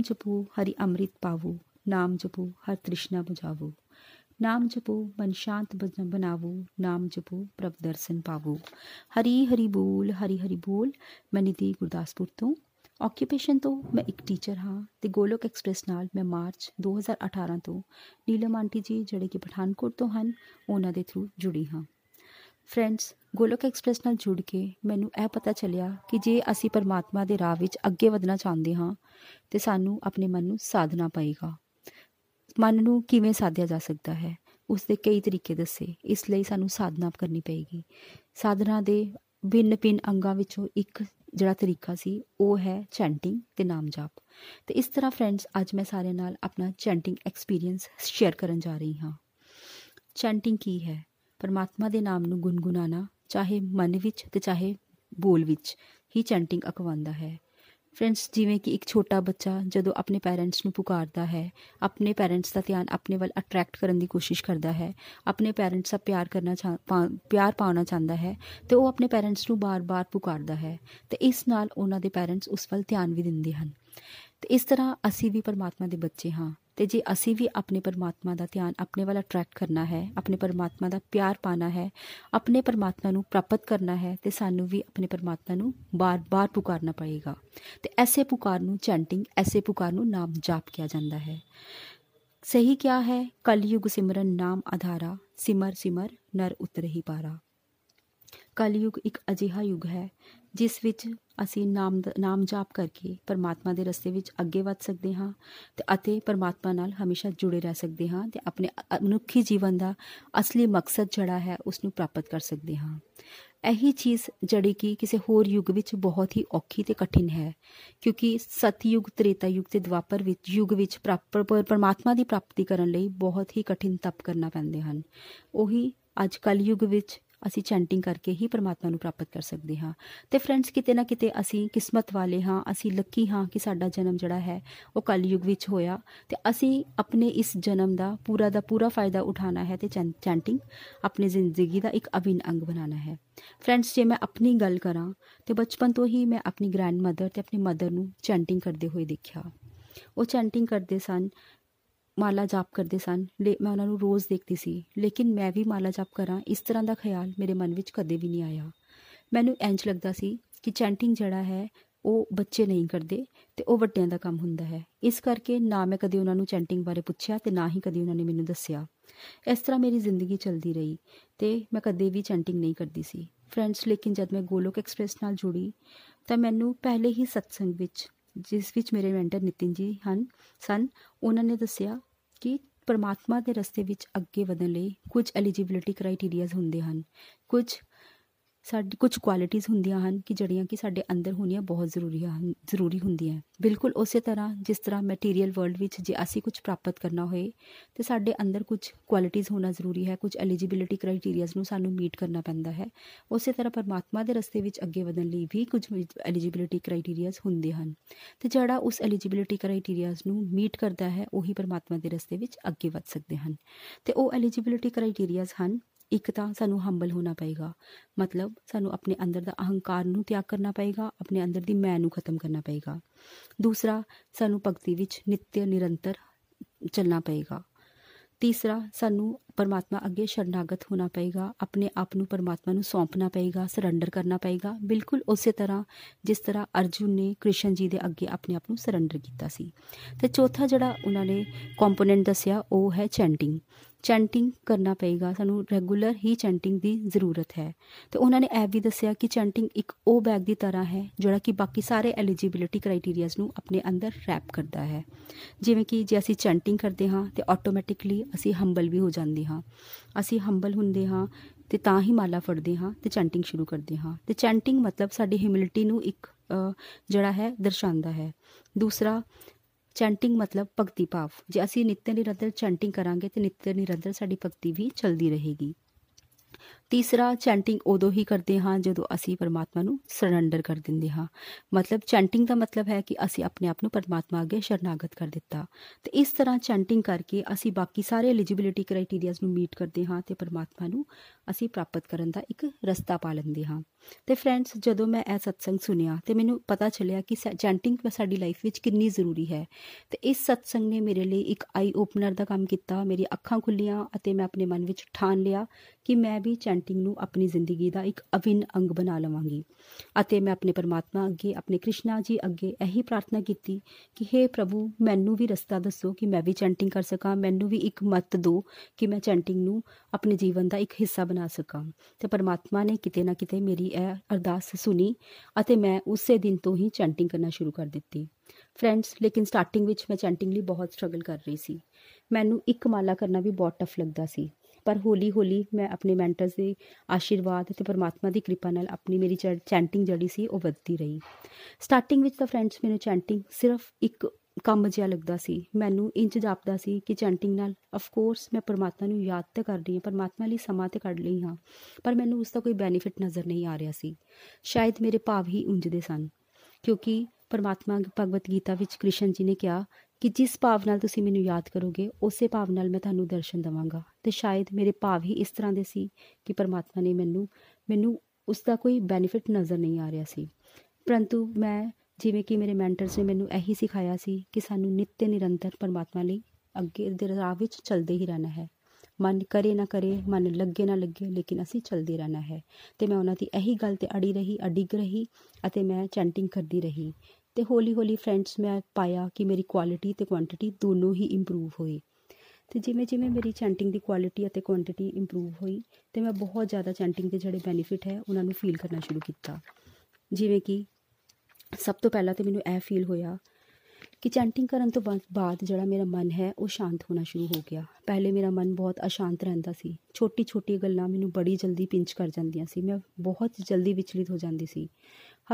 ਨਾਮ ਜਪੋ, ਹਰੀ ਅੰਮ੍ਰਿਤ ਪਾਵੋ, ਨਾਮ ਜਪੋ, ਹਰ ਤ੍ਰਿਸ਼ਨਾ 부ਝਾਵੋ ਨਾਮ ਜਪੋ, ਮਨ ਸ਼ਾਂਤ ਬਣਾਵੋ, ਨਾਮ ਜਪੋ, ਪ੍ਰਭ ਦਰਸ਼ਨ ਪਾਵੋ। ਹਰੀ ਹਰੀ ਬੋਲ, ਹਰੀ ਹਰੀ ਬੋਲ, ਮੈਂ ਨਿਧੀ ਗੁਰਦਾਸਪੁਰ ਤੋਂ। ਆਕਿਊਪੇਸ਼ਨ ਤੋਂ ਮੈਂ ਇੱਕ ਟੀਚਰ ਹਾਂ ਤੇ ਗੋਲੋਕ ਐਕਸਪ੍ਰੈਸ ਨਾਲ ਮੈਂ ਮਾਰਚ 2018 ਤੋਂ ਨੀਲਮ ਆਂਟੀ ਜੀ, ਜਿਹੜੇ ਕਿ ਪਠਾਨਕੋਟ ਤੋਂ ਹਨ, ਉਹਨਾਂ ਦੇ ਥਰੂ ਜੁੜੀ ਹਾਂ। ਫਰੈਂਡਸ ਗੋਲੋਕ ਐਕਸਪ੍ਰੈਸ ਨਾਲ ਜੁੜ ਕੇ ਮੈਨੂੰ ਇਹ ਪਤਾ ਚੱਲਿਆ ਕਿ ਜੇ ਅਸੀਂ ਪਰਮਾਤਮਾ ਦੇ ਰਾਹ ਵਿੱਚ ਅੱਗੇ ਵਧਣਾ ਚਾਹੁੰਦੇ ਹਾਂ, ਤੇ ਸਾਨੂੰ ਆਪਣੇ ਮਨ ਨੂੰ ਸਾਧਨਾ ਪਏਗਾ। ਮਨ ਨੂੰ ਕਿਵੇਂ ਸਾਧਿਆ ਜਾ ਸਕਦਾ ਹੈ ਉਸ ਦੇ ਕਈ ਤਰੀਕੇ ਦੱਸੇ। ਇਸ ਲਈ ਸਾਨੂੰ ਸਾਧਨਾ ਕਰਨੀ ਪਏਗੀ। ਸਾਧਨਾ ਦੇ ਭਿੰਨ ਭਿੰਨ ਅੰਗਾਂ ਵਿੱਚੋਂ ਇੱਕ ਜਿਹੜਾ ਤਰੀਕਾ ਸੀ, ਉਹ ਹੈ ਚੈਂਟਿੰਗ ਤੇ ਨਾਮ ਜਾਪ ਤੇ ਇਸ ਤਰ੍ਹਾਂ ਫਰੈਂਡਸ ਅੱਜ ਮੈਂ ਸਾਰੇ ਨਾਲ ਆਪਣਾ ਚੈਂਟਿੰਗ ਐਕਸਪੀਰੀਅੰਸ ਸ਼ੇਅਰ ਕਰਨ ਜਾ ਰਹੀ ਹਾਂ। ਚੈਂਟਿੰਗ ਕੀ ਹੈ? ਪਰਮਾਤਮਾ ਦੇ ਨਾਮ ਨੂੰ ਗੁੰਗੁਨਾਣਾ ਚਾਹੇ ਮਨ ਵਿੱਚ ਤੇ ਚਾਹੇ ਬੋਲ ਵਿੱਚ ਹੀ ਚੈਂਟਿੰਗ ਅਕਵਾਉਂਦਾ ਹੈ। ਫਰੈਂਡਸ ਜਿਵੇਂ ਕਿ ਇੱਕ ਛੋਟਾ ਬੱਚਾ ਜਦੋਂ ਆਪਣੇ ਪੈਰੈਂਟਸ ਨੂੰ ਪੁਕਾਰਦਾ ਹੈ, ਆਪਣੇ ਪੈਰੈਂਟਸ ਦਾ ਧਿਆਨ ਆਪਣੇ ਵੱਲ ਅਟਰੈਕਟ ਕਰਨ ਦੀ ਕੋਸ਼ਿਸ਼ ਕਰਦਾ ਹੈ, ਆਪਣੇ ਪੈਰੈਂਟਸ ਦਾ ਪਿਆਰ ਕਰਨਾ ਪਿਆਰ ਪਾਉਣਾ ਚਾਹੁੰਦਾ ਹੈ, ਤੇ ਉਹ ਆਪਣੇ ਪੈਰੈਂਟਸ ਨੂੰ ਬਾਰ-ਬਾਰ ਪੁਕਾਰਦਾ ਹੈ, ਤੇ ਇਸ ਨਾਲ ਉਹਨਾਂ ਦੇ ਪੈਰੈਂਟਸ ਉਸ ਵੱਲ ਧਿਆਨ ਵੀ ਦਿੰਦੇ ਹਨ। ਤੇ ਇਸ ਤਰ੍ਹਾਂ ਅਸੀਂ ਵੀ ਪਰਮਾਤਮਾ ਦੇ ਬੱਚੇ ਹਾਂ। ਤੇ ਜੇ ਅਸੀਂ ਵੀ ਆਪਣੇ ਪਰਮਾਤਮਾ ਦਾ ਧਿਆਨ ਆਪਣੇ ਵੱਲ ਅਟਰੈਕਟ ਕਰਨਾ ਹੈ, ਆਪਣੇ ਪਰਮਾਤਮਾ ਦਾ ਪਿਆਰ ਪਾਣਾ ਹੈ, ਆਪਣੇ ਪਰਮਾਤਮਾ ਨੂੰ ਪ੍ਰਾਪਤ ਕਰਨਾ ਹੈ, ਤੇ ਸਾਨੂੰ ਵੀ ਆਪਣੇ ਪਰਮਾਤਮਾ ਨੂੰ ਬਾਰ-ਬਾਰ ਪੁਕਾਰਨਾ ਪਏਗਾ। ਤੇ ਐਸੇ ਪੁਕਾਰ ਨੂੰ ਚੈਂਟਿੰਗ ਐਸੇ ਪੁਕਾਰ ਨੂੰ ਨਾਮ ਜਾਪ ਕਿਹਾ ਜਾਂਦਾ ਹੈ। ਸਹੀ ਕਿਆ ਹੈ, ਕਲਯੁਗ ਸਿਮਰਨ ਨਾਮ ਆਧਾਰਾ ਸਿਮਰ ਸਿਮਰ ਨਰ ਉਤਰਹੀ ਪਾਰਾ। ਕਲਯੁਗ ਇੱਕ ਅਜਿਹਾ ਯੁੱਗ ਹੈ, ਜਿਸ ਵਿੱਚ ਅਸੀਂ ਨਾਮ ਨਾਮ ਜਾਪ ਕਰਕੇ ਪਰਮਾਤਮਾ ਦੇ ਰਸਤੇ ਵਿੱਚ ਅੱਗੇ ਵਧ ਸਕਦੇ ਹਾਂ ਤੇ ਅਤੇ ਪਰਮਾਤਮਾ ਨਾਲ ਹਮੇਸ਼ਾ ਜੁੜੇ ਰਹਿ ਸਕਦੇ ਹਾਂ ਤੇ ਆਪਣੇ ਮਨੁੱਖੀ ਜੀਵਨ ਦਾ ਅਸਲੀ ਮਕਸਦ ਜਿਹੜਾ ਹੈ ਉਸ ਨੂੰ ਪ੍ਰਾਪਤ ਕਰ ਸਕਦੇ ਹਾਂ। ਇਹੀ ਚੀਜ਼ ਜਿਹੜੀ ਕਿ ਕਿਸੇ ਹੋਰ ਯੁੱਗ ਵਿੱਚ ਬਹੁਤ ਹੀ ਔਖੀ ਤੇ ਕਠਿਨ ਹੈ, ਕਿਉਂਕਿ ਸਤਯੁਗ ਤ੍ਰੇਤਾ ਯੁੱਗ ਤੇ ਦਵਾਪਰ ਵਿੱਚ, ਯੁੱਗ ਵਿੱਚ ਪਰਮਾਤਮਾ ਦੀ ਪ੍ਰਾਪਤੀ ਕਰਨ ਲਈ ਬਹੁਤ ਹੀ ਕਠਿਨ ਤਪ ਕਰਨਾ ਪੈਂਦੇ ਹਨ। ਉਹੀ ਅੱਜ ਕੱਲ ਯੁੱਗ ਵਿੱਚ ਅਸੀਂ ਚੈਂਟਿੰਗ ਕਰਕੇ ਹੀ ਪਰਮਾਤਮਾ ਨੂੰ ਪ੍ਰਾਪਤ ਕਰ ਸਕਦੇ ਹਾਂ। ਤੇ ਫਰੈਂਡਸ ਕਿਤੇ ਨਾ ਕਿਤੇ ਅਸੀਂ ਕਿਸਮਤ ਵਾਲੇ ਹਾਂ, ਅਸੀਂ ਲੱਕੀ ਹਾਂ ਕਿ ਸਾਡਾ ਜਨਮ ਜਿਹੜਾ ਹੈ, ਉਹ ਕਲਯੁਗ ਵਿੱਚ ਹੋਇਆ। ਤੇ ਅਸੀਂ ਆਪਣੇ ਇਸ ਜਨਮ ਦਾ ਪੂਰਾ ਦਾ ਪੂਰਾ ਫਾਇਦਾ ਉਠਾਉਣਾ ਹੈ ਤੇ ਚੈਂਟਿੰਗ ਆਪਣੀ ਜ਼ਿੰਦਗੀ ਦਾ ਇੱਕ ਅਭਿੰਨ ਅੰਗ ਬਣਾਉਣਾ ਹੈ। ਫਰੈਂਡਸ ਜੇ ਮੈਂ ਆਪਣੀ ਗੱਲ ਕਰਾਂ, ਤੇ ਬਚਪਨ ਤੋਂ ਹੀ ਮੈਂ ਆਪਣੀ ਗ੍ਰੈਂਡਮਦਰ ਤੇ ਆਪਣੀ ਮਦਰ ਨੂੰ ਚੈਂਟਿੰਗ ਕਰਦੇ ਹੋਏ ਦੇਖਿਆ। ਉਹ ਚੈਂਟਿੰਗ ਕਰਦੇ ਸਨ ਮਾਲਾ ਜਾਪ ਕਰਦੇ ਸਨ। ਮੈਂ ਉਹਨਾਂ ਨੂੰ ਰੋਜ਼ ਦੇਖਦੀ ਸੀ। ਲੇਕਿਨ ਮੈਂ ਵੀ ਮਾਲਾ ਜਾਪ ਕਰਾਂ, ਇਸ ਤਰ੍ਹਾਂ ਦਾ ਖਿਆਲ ਮੇਰੇ ਮਨ ਵਿੱਚ ਕਦੇ ਵੀ ਨਹੀਂ ਆਇਆ। ਮੈਨੂੰ ਇੰਜ ਲੱਗਦਾ ਸੀ ਕਿ ਚੈਂਟਿੰਗ ਜਿਹੜਾ ਹੈ, ਉਹ ਬੱਚੇ ਨਹੀਂ ਕਰਦੇ ਤੇ ਉਹ ਵੱਡਿਆਂ ਦਾ ਕੰਮ ਹੁੰਦਾ ਹੈ। ਇਸ ਕਰਕੇ ਨਾ ਮੈਂ ਕਦੇ ਉਹਨਾਂ ਨੂੰ ਚੈਂਟਿੰਗ ਬਾਰੇ ਪੁੱਛਿਆ ਤੇ ਨਾ ਹੀ ਕਦੇ ਉਹਨਾਂ ਨੇ ਮੈਨੂੰ ਦੱਸਿਆ। ਇਸ ਤਰ੍ਹਾਂ ਮੇਰੀ ਜ਼ਿੰਦਗੀ ਚੱਲਦੀ ਰਹੀ ਤੇ ਮੈਂ ਕਦੇ ਵੀ ਚੈਂਟਿੰਗ ਨਹੀਂ ਕਰਦੀ ਸੀ। ਫਰੈਂਡਸ ਲੇਕਿਨ ਜਦ ਮੈਂ ਗੋਲੋਕ ਐਕਸਪ੍ਰੈਸ ਨਾਲ ਜੁੜੀ, ਤਾਂ ਮੈਨੂੰ ਪਹਿਲੇ ਹੀ ਸਤਸੰਗ ਵਿੱਚ, ਜਿਸ ਵਿੱਚ ਮੇਰੇ ਮੈਂਟਰ ਨਿਤਿਨ ਜੀ ਹਨ, ਸਨ, ਉਹਨਾਂ ਨੇ ਦੱਸਿਆ ਕਿ ਪਰਮਾਤਮਾ ਦੇ ਰਸਤੇ ਵਿੱਚ ਅੱਗੇ ਵਧਣ ਲਈ ਕੁਝ ਐਲੀਜੀਬਿਲਿਟੀ ਕ੍ਰਾਈਟੇਰੀਆਜ਼ ਹੁੰਦੇ ਹਨ। ਕੁਝ ਸਾਡੀ ਕੁਝ ਕੁਆਲਿਟੀਆਂ ਹੁੰਦੀਆਂ ਹਨ ਕਿ ਜਿਹੜੀਆਂ ਕਿ ਸਾਡੇ ਅੰਦਰ ਹੋਣੀਆਂ ਬਹੁਤ ਜ਼ਰੂਰੀ ਹਨ, ਜ਼ਰੂਰੀ ਹੁੰਦੀਆਂ ਬਿਲਕੁਲ ਉਸੇ ਤਰ੍ਹਾਂ ਜਿਸ ਤਰ੍ਹਾਂ ਮਟੀਰੀਅਲ ਵਰਲਡ ਵਿੱਚ ਜੇ ਅਸੀਂ ਕੁਝ ਪ੍ਰਾਪਤ ਕਰਨਾ ਹੋਏ, ਤੇ ਸਾਡੇ ਅੰਦਰ ਕੁਝ ਕੁਆਲਿਟੀਆਂ ਹੋਣਾ ਜ਼ਰੂਰੀ ਹੈ ਕੁਝ ਐਲੀਜੀਬਿਲਿਟੀ ਕ੍ਰਾਈਟੇਰੀਆਜ਼ ਨੂੰ ਸਾਨੂੰ ਮੀਟ ਕਰਨਾ ਪੈਂਦਾ ਹੈ। ਉਸੇ ਤਰ੍ਹਾਂ ਪਰਮਾਤਮਾ ਦੇ ਰਸਤੇ ਵਿੱਚ ਅੱਗੇ ਵਧਣ ਲਈ ਵੀ ਕੁਝ ਐਲੀਜੀਬਿਲਿਟੀ ਕ੍ਰਾਈਟੇਰੀਆਜ਼ ਹੁੰਦੇ ਹਨ। ਤੇ ਜਿਹੜਾ ਉਸ ਐਲੀਜੀਬਿਲਿਟੀ ਕ੍ਰਾਈਟੇਰੀਆਜ਼ ਨੂੰ ਮੀਟ ਕਰਦਾ ਹੈ, ਉਹੀ ਪਰਮਾਤਮਾ ਦੇ ਰਸਤੇ ਵਿੱਚ ਅੱਗੇ ਵਧ ਸਕਦੇ ਹਨ। ਤੇ ਉਹ ਐਲੀਜੀਬਿਲਿਟੀ ਕ੍ਰਾਈਟੇਰੀਆਜ਼ ਹਨ ਇੱਕ ਤਾਂ ਸਾਨੂੰ ਹੰਬਲ ਹੋਣਾ ਪਏਗਾ। ਮਤਲਬ ਸਾਨੂੰ ਆਪਣੇ ਅੰਦਰ ਦਾ ਅਹੰਕਾਰ ਨੂੰ ਤਿਆਗ ਕਰਨਾ ਪਏਗਾ, ਆਪਣੇ ਅੰਦਰ ਦੀ ਮੈਂ ਨੂੰ ਖਤਮ ਕਰਨਾ ਪਏਗਾ। ਦੂਸਰਾ, ਸਾਨੂੰ ਭਗਤੀ ਵਿੱਚ ਨਿੱਤ ਨਿਰੰਤਰ ਚੱਲਣਾ ਪਏਗਾ। ਤੀਸਰਾ, ਸਾਨੂੰ ਪਰਮਾਤਮਾ ਅੱਗੇ ਸ਼ਰਨਾਗਤ ਹੋਣਾ ਪਏਗਾ, ਆਪਣੇ ਆਪ ਨੂੰ ਪਰਮਾਤਮਾ ਨੂੰ ਸੌਂਪਣਾ ਪਏਗਾ ਸਰੈਂਡਰ ਕਰਨਾ ਪਏਗਾ। ਬਿਲਕੁਲ ਉਸੇ ਤਰ੍ਹਾਂ ਜਿਸ ਤਰ੍ਹਾਂ ਅਰਜੁਨ ਨੇ ਕ੍ਰਿਸ਼ਨ ਜੀ ਦੇ ਅੱਗੇ ਆਪਣੇ ਆਪ ਨੂੰ ਸਰੈਂਡਰ ਕੀਤਾ ਸੀ। ਤੇ ਚੌਥਾ ਜਿਹੜਾ ਉਹਨਾਂ ਨੇ ਕੰਪੋਨੈਂਟ ਦੱਸਿਆ, ਉਹ ਹੈ ਚੈਂਟਿੰਗ ਚੈਂਟਿੰਗ ਕਰਨਾ ਪਏਗਾ, ਸਾਨੂੰ ਰੈਗੂਲਰ ਹੀ ਚੈਂਟਿੰਗ ਦੀ ਜ਼ਰੂਰਤ ਹੈ। ਤੇ ਉਹਨਾਂ ਨੇ ਇਹ ਵੀ ਦੱਸਿਆ ਕਿ ਚੈਂਟਿੰਗ ਇੱਕ ਉਹ ਬੈਗ ਦੀ ਤਰ੍ਹਾਂ ਹੈ, ਜਿਹੜਾ ਕਿ ਬਾਕੀ ਸਾਰੇ ਐਲੀਜੀਬਿਲਿਟੀ ਕ੍ਰਾਈਟੇਰੀਆਜ਼ ਨੂੰ ਆਪਣੇ ਅੰਦਰ ਰੈਪ ਕਰਦਾ ਹੈ। ਜਿਵੇਂ ਕਿ ਜੇ ਅਸੀਂ ਚੈਂਟਿੰਗ ਕਰਦੇ ਹਾਂ, ਤੇ ਆਟੋਮੈਟਿਕਲੀ ਅਸੀਂ ਹੰਬਲ ਵੀ ਹੋ ਜਾਂਦੇ ਹਾਂ। ਅਸੀਂ ਹੰਬਲ ਹੁੰਦੇ ਹਾਂ ਤੇ ਤਾਂ ਹੀ ਮਾਲਾ ਫੜਦੇ ਹਾਂ ਤੇ ਚੈਂਟਿੰਗ ਸ਼ੁਰੂ ਕਰਦੇ ਹਾਂ। ਤੇ ਚੈਂਟਿੰਗ ਮਤਲਬ ਸਾਡੀ ਹਿਊਮਿਲਿਟੀ ਨੂੰ ਇੱਕ ਜਿਹੜਾ ਹੈ, ਦਰਸਾਉਂਦਾ ਹੈ। ਦੂਸਰਾ ਚੈਂਟਿੰਗ ਮਤਲਬ ਭਗਤੀ ਭਾਵ। ਜੇ ਅਸੀਂ ਨਿੱਤ ਨਿਰੰਤਰ ਚੈਂਟਿੰਗ ਕਰਾਂਗੇ ਤੇ ਨਿੱਤ ਨਿਰੰਤਰ ਸਾਡੀ ਭਗਤੀ ਵੀ ਚਲਦੀ ਰਹੇਗੀ। ਤੀਸਰਾ ਚੈਂਟਿੰਗ ਉਦੋਂ ਹੀ ਕਰਦੇ ਹਾਂ ਜਦੋਂ ਅਸੀਂ ਪਰਮਾਤਮਾ ਨੂੰ ਸਰੈਂਡਰ ਕਰ ਦਿੰਦੇ ਹਾਂ। ਮਤਲਬ ਚੈਂਟਿੰਗ ਦਾ ਮਤਲਬ ਹੈ ਕਿ ਅਸੀਂ ਆਪਣੇ ਆਪ ਨੂੰ ਪਰਮਾਤਮਾ ਅੱਗੇ ਸ਼ਰਨਾਗਤ ਕਰ ਦਿੱਤਾ। ਤੇ ਇਸ ਤਰ੍ਹਾਂ ਚੈਂਟਿੰਗ ਕਰਕੇ ਅਸੀਂ ਬਾਕੀ ਸਾਰੇ ਐਲੀਜੀਬਿਲਿਟੀ ਕ੍ਰਾਈਟੇਰੀਆਜ਼ ਨੂੰ ਮੀਟ ਕਰਦੇ ਹਾਂ ਤੇ ਪਰਮਾਤਮਾ ਨੂੰ ਅਸੀਂ ਪ੍ਰਾਪਤ ਕਰਨ ਦਾ ਇੱਕ ਰਸਤਾ ਪਾ ਲੈਂਦੇ ਹਾਂ। ਤੇ ਫਰੈਂਡਸ ਜਦੋਂ ਮੈਂ ਇਹ ਸਤਸੰਗ ਸੁਨਿਆ ਤੇ ਮੈਨੂੰ ਪਤਾ ਚੱਲਿਆ ਕਿ ਚੈਂਟਿੰਗ ਸਾਡੀ ਲਾਈਫ ਵਿੱਚ ਕਿੰਨੀ ਜ਼ਰੂਰੀ ਹੈ। ਤੇ ਇਸ ਸਤਸੰਗ ਨੇ ਮੇਰੇ ਲਈ ਇੱਕ ਆਈ ਓਪਨਰ ਦਾ ਕੰਮ ਕੀਤਾ ਮੇਰੀ ਅੱਖਾਂ ਖੁੱਲੀਆਂ ਅਤੇ ਮੈਂ ਆਪਣੇ ਮਨ ਵਿੱਚ ਠਾਣ ਲਿਆ ਕਿ ਮੈਂ ਵੀ ਚੈਂਟਿੰਗ ਨੂੰ ਆਪਣੀ ਜ਼ਿੰਦਗੀ ਦਾ ਇੱਕ ਅਵਿਨ ਅੰਗ ਬਣਾ ਲਵਾਂਗੀ। ਅਤੇ ਮੈਂ ਆਪਣੇ ਪਰਮਾਤਮਾ ਅੱਗੇ, ਆਪਣੇ ਕ੍ਰਿਸ਼ਨਾ ਜੀ ਅੱਗੇ ਇਹੀ ਪ੍ਰਾਰਥਨਾ ਕੀਤੀ ਕਿ हे ਪ੍ਰਭੂ, ਮੈਨੂੰ ਵੀ ਰਸਤਾ ਦੱਸੋ ਕਿ ਮੈਂ ਵੀ ਚੈਂਟਿੰਗ ਕਰ ਸਕਾਂ, ਮੈਨੂੰ ਵੀ ਇੱਕ ਮਤ ਦਿਓ ਕਿ ਮੈਂ ਚੈਂਟਿੰਗ ਨੂੰ ਆਪਣੇ ਜੀਵਨ ਦਾ ਇੱਕ ਹਿੱਸਾ ਬਣਾ ਸਕਾਂ। ਤੇ ਪਰਮਾਤਮਾ ਨੇ ਕਿਤੇ ਨਾ ਕਿਤੇ ਮੇਰੀ ਇਹ ਅਰਦਾਸ ਸੁਣੀ ਅਤੇ ਮੈਂ ਉਸੇ ਦਿਨ ਤੋਂ ਹੀ ਚੈਂਟਿੰਗ ਕਰਨਾ ਸ਼ੁਰੂ ਕਰ ਦਿੱਤੀ। ਫਰੈਂਡਸ ਲੇਕਿਨ ਸਟਾਰਟਿੰਗ ਵਿੱਚ ਮੈਂ ਚੈਂਟਿੰਗ ਲਈ ਬਹੁਤ ਸਟਰਗਲ ਕਰ ਰਹੀ ਸੀ। ਮੈਨੂੰ ਇੱਕ ਮਾਲਾ ਕਰਨਾ ਵੀ ਬਹੁਤ ਟਫ ਲੱਗਦਾ ਸੀ। ਪਰ ਹੌਲੀ ਹੌਲੀ ਮੈਂ ਆਪਣੇ ਮੈਂਟਰਸ ਦੇ ਆਸ਼ੀਰਵਾਦ ਤੇ ਪਰਮਾਤਮਾ ਦੀ ਕਿਰਪਾ ਨਾਲ ਆਪਣੀ ਮੇਰੀ ਚੈਂਟਿੰਗ ਜੜੀ ਸੀ ਉਹ ਵੱਧਦੀ ਰਹੀ। ਸਟਾਰਟਿੰਗ ਵਿੱਚ ਤਾਂ ਫਰੈਂਡਸ ਮੈਨੂੰ ਚੈਂਟਿੰਗ ਸਿਰਫ ਇੱਕ ਕੰਮ ਜਿਹਾ ਲੱਗਦਾ ਸੀ। ਮੈਨੂੰ ਇੰਜ ਜਾਪਦਾ ਸੀ ਕਿ ਚੈਂਟਿੰਗ ਨਾਲ ਆਫ ਕੋਰਸ ਮੈਂ ਪਰਮਾਤਮਾ ਨੂੰ ਯਾਦ ਤੇ ਕਰ ਰਹੀ ਹਾਂ, ਪਰਮਾਤਮਾ ਲਈ ਸਮਾਂ ਤੇ ਕੱਢ ਲਈ ਹਾਂ, ਪਰ ਮੈਨੂੰ ਉਸ ਦਾ ਕੋਈ ਬੈਨੀਫਿਟ ਨਜ਼ਰ ਨਹੀਂ ਆ ਰਿਹਾ ਸੀ। ਸ਼ਾਇਦ ਮੇਰੇ ਭਾਵ ਹੀ ਉਂਝਦੇ ਸਨ, ਕਿਉਂਕਿ ਪਰਮਾਤਮਾ ਭਗਵਤ ਗੀਤਾ ਵਿੱਚ ਕ੍ਰਿਸ਼ਨ ਜੀ ਨੇ ਕਿਹਾ ਕਿ ਜਿਸ ਭਾਵ ਨਾਲ ਤੁਸੀਂ ਮੈਨੂੰ ਯਾਦ ਕਰੋਗੇ, ਉਸੇ ਭਾਵ ਨਾਲ ਮੈਂ ਤੁਹਾਨੂੰ ਦਰਸ਼ਨ ਦਵਾਂਗਾ। ਤੇ ਸ਼ਾਇਦ ਮੇਰੇ ਭਾਵ ਹੀ ਇਸ ਤਰ੍ਹਾਂ ਦੇ ਸੀ ਕਿ ਪਰਮਾਤਮਾ ਨੇ ਮੈਨੂੰ ਮੈਨੂੰ ਉਸ ਦਾ ਕੋਈ ਬੈਨੀਫਿਟ ਨਜ਼ਰ ਨਹੀਂ ਆ ਰਿਹਾ ਸੀ। ਪਰੰਤੂ ਮੈਂ ਜਿਵੇਂ ਕਿ ਮੇਰੇ ਮੈਂਟਰਸ ਨੇ ਮੈਨੂੰ ਇਹੀ ਸਿਖਾਇਆ ਸੀ ਕਿ ਸਾਨੂੰ ਨਿੱਤ ਨਿਰੰਤਰ ਪਰਮਾਤਮਾ ਲਈ ਅੱਗੇ ਦੇ ਰਾਹ ਵਿੱਚ ਚੱਲਦੇ ਹੀ ਰਹਿਣਾ ਹੈ। ਮਨ ਕਰੇ ਨਾ ਕਰੇ, ਮਨ ਲੱਗੇ ਨਾ ਲੱਗੇ, ਲੇਕਿਨ ਅਸੀਂ ਚੱਲਦੇ ਰਹਿਣਾ ਹੈ। ਤੇ ਮੈਂ ਉਹਨਾਂ ਦੀ ਇਹੀ ਗੱਲ ਤੇ ਅੜੀ ਰਹੀ ਅਡਿਗ ਰਹੀ ਅਤੇ ਮੈਂ ਚੈਂਟਿੰਗ ਕਰਦੀ ਰਹੀ। ਤੇ ਹੌਲੀ ਹੌਲੀ ਫਰੈਂਡਸ ਮੈਂ ਪਾਇਆ ਕਿ ਮੇਰੀ ਕੁਆਲਿਟੀ ਤੇ ਕੁਆਂਟੀਟੀ ਦੋਨੋਂ ਹੀ ਇੰਪਰੂਵ ਹੋਈ ਤੇ ਜਿਵੇਂ ਜਿਵੇਂ ਮੇਰੀ ਚੈਂਟਿੰਗ ਦੀ ਕੁਆਲਿਟੀ ਅਤੇ ਕੁਆਂਟੀਟੀ ਇੰਪਰੂਵ ਹੋਈ, ਤੇ ਮੈਂ ਬਹੁਤ ਜ਼ਿਆਦਾ ਚੈਂਟਿੰਗ ਦੇ ਜਿਹੜੇ ਬੈਨੀਫਿਟ ਹੈ, ਉਹਨਾਂ ਨੂੰ ਫੀਲ ਕਰਨਾ ਸ਼ੁਰੂ ਕੀਤਾ। ਜਿਵੇਂ ਕਿ ਸਭ ਤੋਂ ਪਹਿਲਾਂ ਤੇ ਮੈਨੂੰ ਇਹ ਫੀਲ ਹੋਇਆ ਕਿ ਚੈਂਟਿੰਗ ਕਰਨ ਤੋਂ ਬਾਅਦ ਜਿਹੜਾ ਮੇਰਾ ਮਨ ਹੈ, ਉਹ ਸ਼ਾਂਤ ਹੋਣਾ ਸ਼ੁਰੂ ਹੋ ਗਿਆ। ਪਹਿਲੇ ਮੇਰਾ ਮਨ ਬਹੁਤ ਅਸ਼ਾਂਤ ਰਹਿੰਦਾ ਸੀ। ਛੋਟੀ ਛੋਟੀ ਗੱਲਾਂ ਮੈਨੂੰ ਬੜੀ ਜਲਦੀ ਪਿੰਚ ਕਰ ਜਾਂਦੀਆਂ ਸੀ। ਮੈਂ ਬਹੁਤ ਜਲਦੀ ਵਿਚਲਿਤ ਹੋ ਜਾਂਦੀ ਸੀ।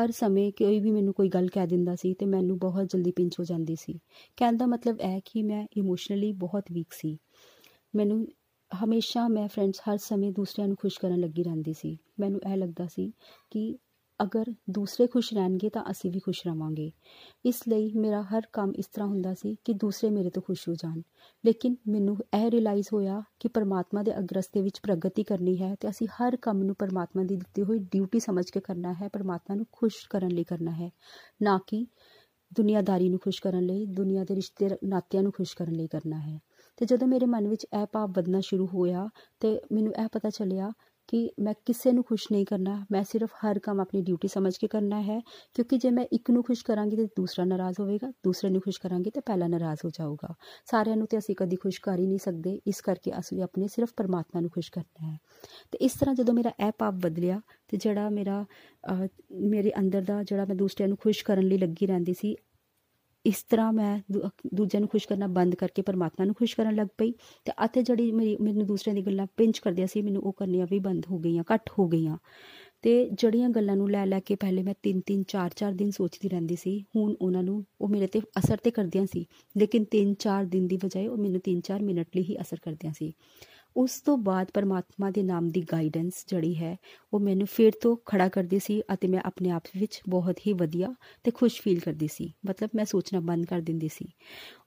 ਹਰ ਸਮੇਂ ਕੋਈ ਵੀ ਮੈਨੂੰ ਕੋਈ ਗੱਲ ਕਹਿ ਦਿੰਦਾ ਸੀ ਤੇ ਮੈਨੂੰ ਬਹੁਤ ਜਲਦੀ ਪਿੰਚ ਹੋ ਜਾਂਦੀ ਸੀ। ਕਹਿਣ ਦਾ ਮਤਲਬ ਇਹ ਕਿ ਮੈਂ ਇਮੋਸ਼ਨਲੀ ਬਹੁਤ ਵੀਕ ਸੀ। ਮੈਨੂੰ ਹਮੇਸ਼ਾ ਮੈਂ ਫਰੈਂਡਸ ਹਰ ਸਮੇਂ ਦੂਸਰਿਆਂ ਨੂੰ ਖੁਸ਼ ਕਰਨ ਲੱਗੀ ਰਹਿੰਦੀ ਸੀ। ਮੈਨੂੰ ਇਹ ਲੱਗਦਾ ਸੀ ਕਿ ਅਗਰ ਦੂਸਰੇ ਖੁਸ਼ ਰਹਿਣਗੇ ਤਾਂ ਅਸੀਂ ਵੀ ਖੁਸ਼ ਰਵਾਂਗੇ। ਇਸ ਲਈ ਮੇਰਾ ਹਰ ਕੰਮ ਇਸ ਤਰ੍ਹਾਂ ਹੁੰਦਾ ਸੀ ਕਿ ਦੂਸਰੇ ਮੇਰੇ ਤੋਂ ਖੁਸ਼ ਹੋ ਜਾਣ। ਲੇਕਿਨ ਮੈਨੂੰ ਇਹ ਰਿਅਲਾਈਜ਼ ਹੋਇਆ ਕਿ ਪਰਮਾਤਮਾ ਦੇ ਅਗਰਸਤੇ ਵਿੱਚ ਪ੍ਰਗਤੀ ਕਰਨੀ ਹੈ ਤੇ ਅਸੀਂ ਹਰ ਕੰਮ ਨੂੰ ਪਰਮਾਤਮਾ ਦੀ ਦਿੱਤੀ ਹੋਈ ਡਿਊਟੀ ਸਮਝ ਕੇ ਕਰਨਾ ਹੈ, ਪਰਮਾਤਮਾ ਨੂੰ ਖੁਸ਼ ਕਰਨ ਲਈ ਕਰਨਾ ਹੈ। ਨਾ ਕਿ ਦੁਨੀਆਦਾਰੀ ਨੂੰ ਖੁਸ਼ ਕਰਨ ਲਈ, ਦੁਨੀਆ ਦੇ ਰਿਸ਼ਤੇ ਨਾਤਿਆਂ ਨੂੰ ਖੁਸ਼ ਕਰਨ ਲਈ ਕਰਨਾ ਹੈ। ਤੇ ਜਦੋਂ ਮੇਰੇ ਮਨ ਵਿੱਚ ਇਹ ਭਾਵ ਵਧਣਾ ਸ਼ੁਰੂ ਹੋਇਆ ਤੇ ਮੈਨੂੰ ਇਹ ਪਤਾ ਚੱਲਿਆ ਕਿ ਮੈਂ ਕਿਸੇ ਨੂੰ ਖੁਸ਼ ਨਹੀਂ ਕਰਨਾ ਮੈਂ ਸਿਰਫ ਹਰ ਕੰਮ ਆਪਣੀ ਡਿਊਟੀ ਸਮਝ ਕੇ ਕਰਨਾ ਹੈ ਕਿਉਂਕਿ ਜੇ ਮੈਂ ਇੱਕ ਨੂੰ ਖੁਸ਼ ਕਰਾਂਗੀ ਤੇ ਦੂਸਰਾ ਨਾਰਾਜ਼ ਹੋਵੇਗਾ ਦੂਸਰੇ ਨੂੰ ਖੁਸ਼ ਕਰਾਂਗੀ ਤੇ ਪਹਿਲਾ ਨਾਰਾਜ਼ ਹੋ ਜਾਊਗਾ ਸਾਰਿਆਂ ਨੂੰ ਤੇ ਅਸੀਂ ਕਦੀ ਖੁਸ਼ ਕਰ ਹੀ ਨਹੀਂ ਸਕਦੇ ਇਸ ਕਰਕੇ ਅਸੀਂ ਆਪਣੇ ਸਿਰਫ ਪਰਮਾਤਮਾ ਨੂੰ ਖੁਸ਼ ਕਰਨਾ ਹੈ ਤੇ ਇਸ ਤਰ੍ਹਾਂ ਜਦੋਂ ਮੇਰਾ ਇਹ ਭਾਵ ਬਦਲਿਆ ਤੇ ਜਿਹੜਾ ਮੇਰਾ ਮੇਰੇ ਅੰਦਰ ਦਾ ਜਿਹੜਾ ਮੈਂ ਦੂਸਰਿਆਂ ਨੂੰ ਖੁਸ਼ ਕਰਨ ਲਈ ਲੱਗੀ ਰਹਿੰਦੀ ਸੀ ਇਸ ਤਰ੍ਹਾਂ ਮੈਂ ਦੂਜਿਆਂ ਨੂੰ ਖੁਸ਼ ਕਰਨਾ ਬੰਦ ਕਰਕੇ ਪਰਮਾਤਮਾ ਨੂੰ ਖੁਸ਼ ਕਰਨ ਲੱਗ ਪਈ ਤੇ ਅਤੇ ਜਿਹੜੀ ਮੇਰੀ, ਮੈਨੂੰ ਦੂਸਰਿਆਂ ਦੀ ਗੱਲਾਂ ਪਿੰਚ ਕਰਦੀਆਂ ਸੀ, ਮੈਨੂੰ ਉਹ ਕਰਨੀਆਂ ਵੀ ਬੰਦ ਹੋ ਗਈਆਂ, ਘੱਟ ਹੋ ਗਈਆਂ। ਤੇ ਜੜੀਆਂ ਗੱਲਾਂ ਨੂੰ ਲੈ ਲੈ ਕੇ ਪਹਿਲੇ ਮੈਂ 3-3 4-4 ਦਿਨ ਸੋਚਦੀ ਰਹਿੰਦੀ ਸੀ, ਹੁਣ ਉਹਨਾਂ ਨੂੰ ਉਹ ਮੇਰੇ ਤੇ ਅਸਰ ਤੇ ਕਰਦੀਆਂ ਸੀ। ਲੇਕਿਨ 3-4 ਦਿਨ ਦੀ ਬਜਾਏ ਉਹ ਮੈਨੂੰ 3-4 ਮਿੰਟ ਲਈ ਹੀ ਅਸਰ ਕਰਦੀਆਂ ਸੀ। ਉਸ ਤੋਂ ਬਾਅਦ ਪਰਮਾਤਮਾ ਦੇ ਨਾਮ ਦੀ ਗਾਈਡੈਂਸ ਜਿਹੜੀ ਹੈ, ਉਹ ਮੈਨੂੰ ਫਿਰ ਤੋਂ ਖੜਾ ਕਰਦੀ ਸੀ ਅਤੇ ਮੈਂ ਆਪਣੇ ਆਪ ਵਿੱਚ ਬਹੁਤ ਹੀ ਵਧੀਆ ਤੇ ਖੁਸ਼ ਫੀਲ ਕਰਦੀ ਸੀ। ਮਤਲਬ ਮੈਂ ਸੋਚਣਾ ਬੰਦ ਕਰ ਦਿੰਦੀ ਸੀ।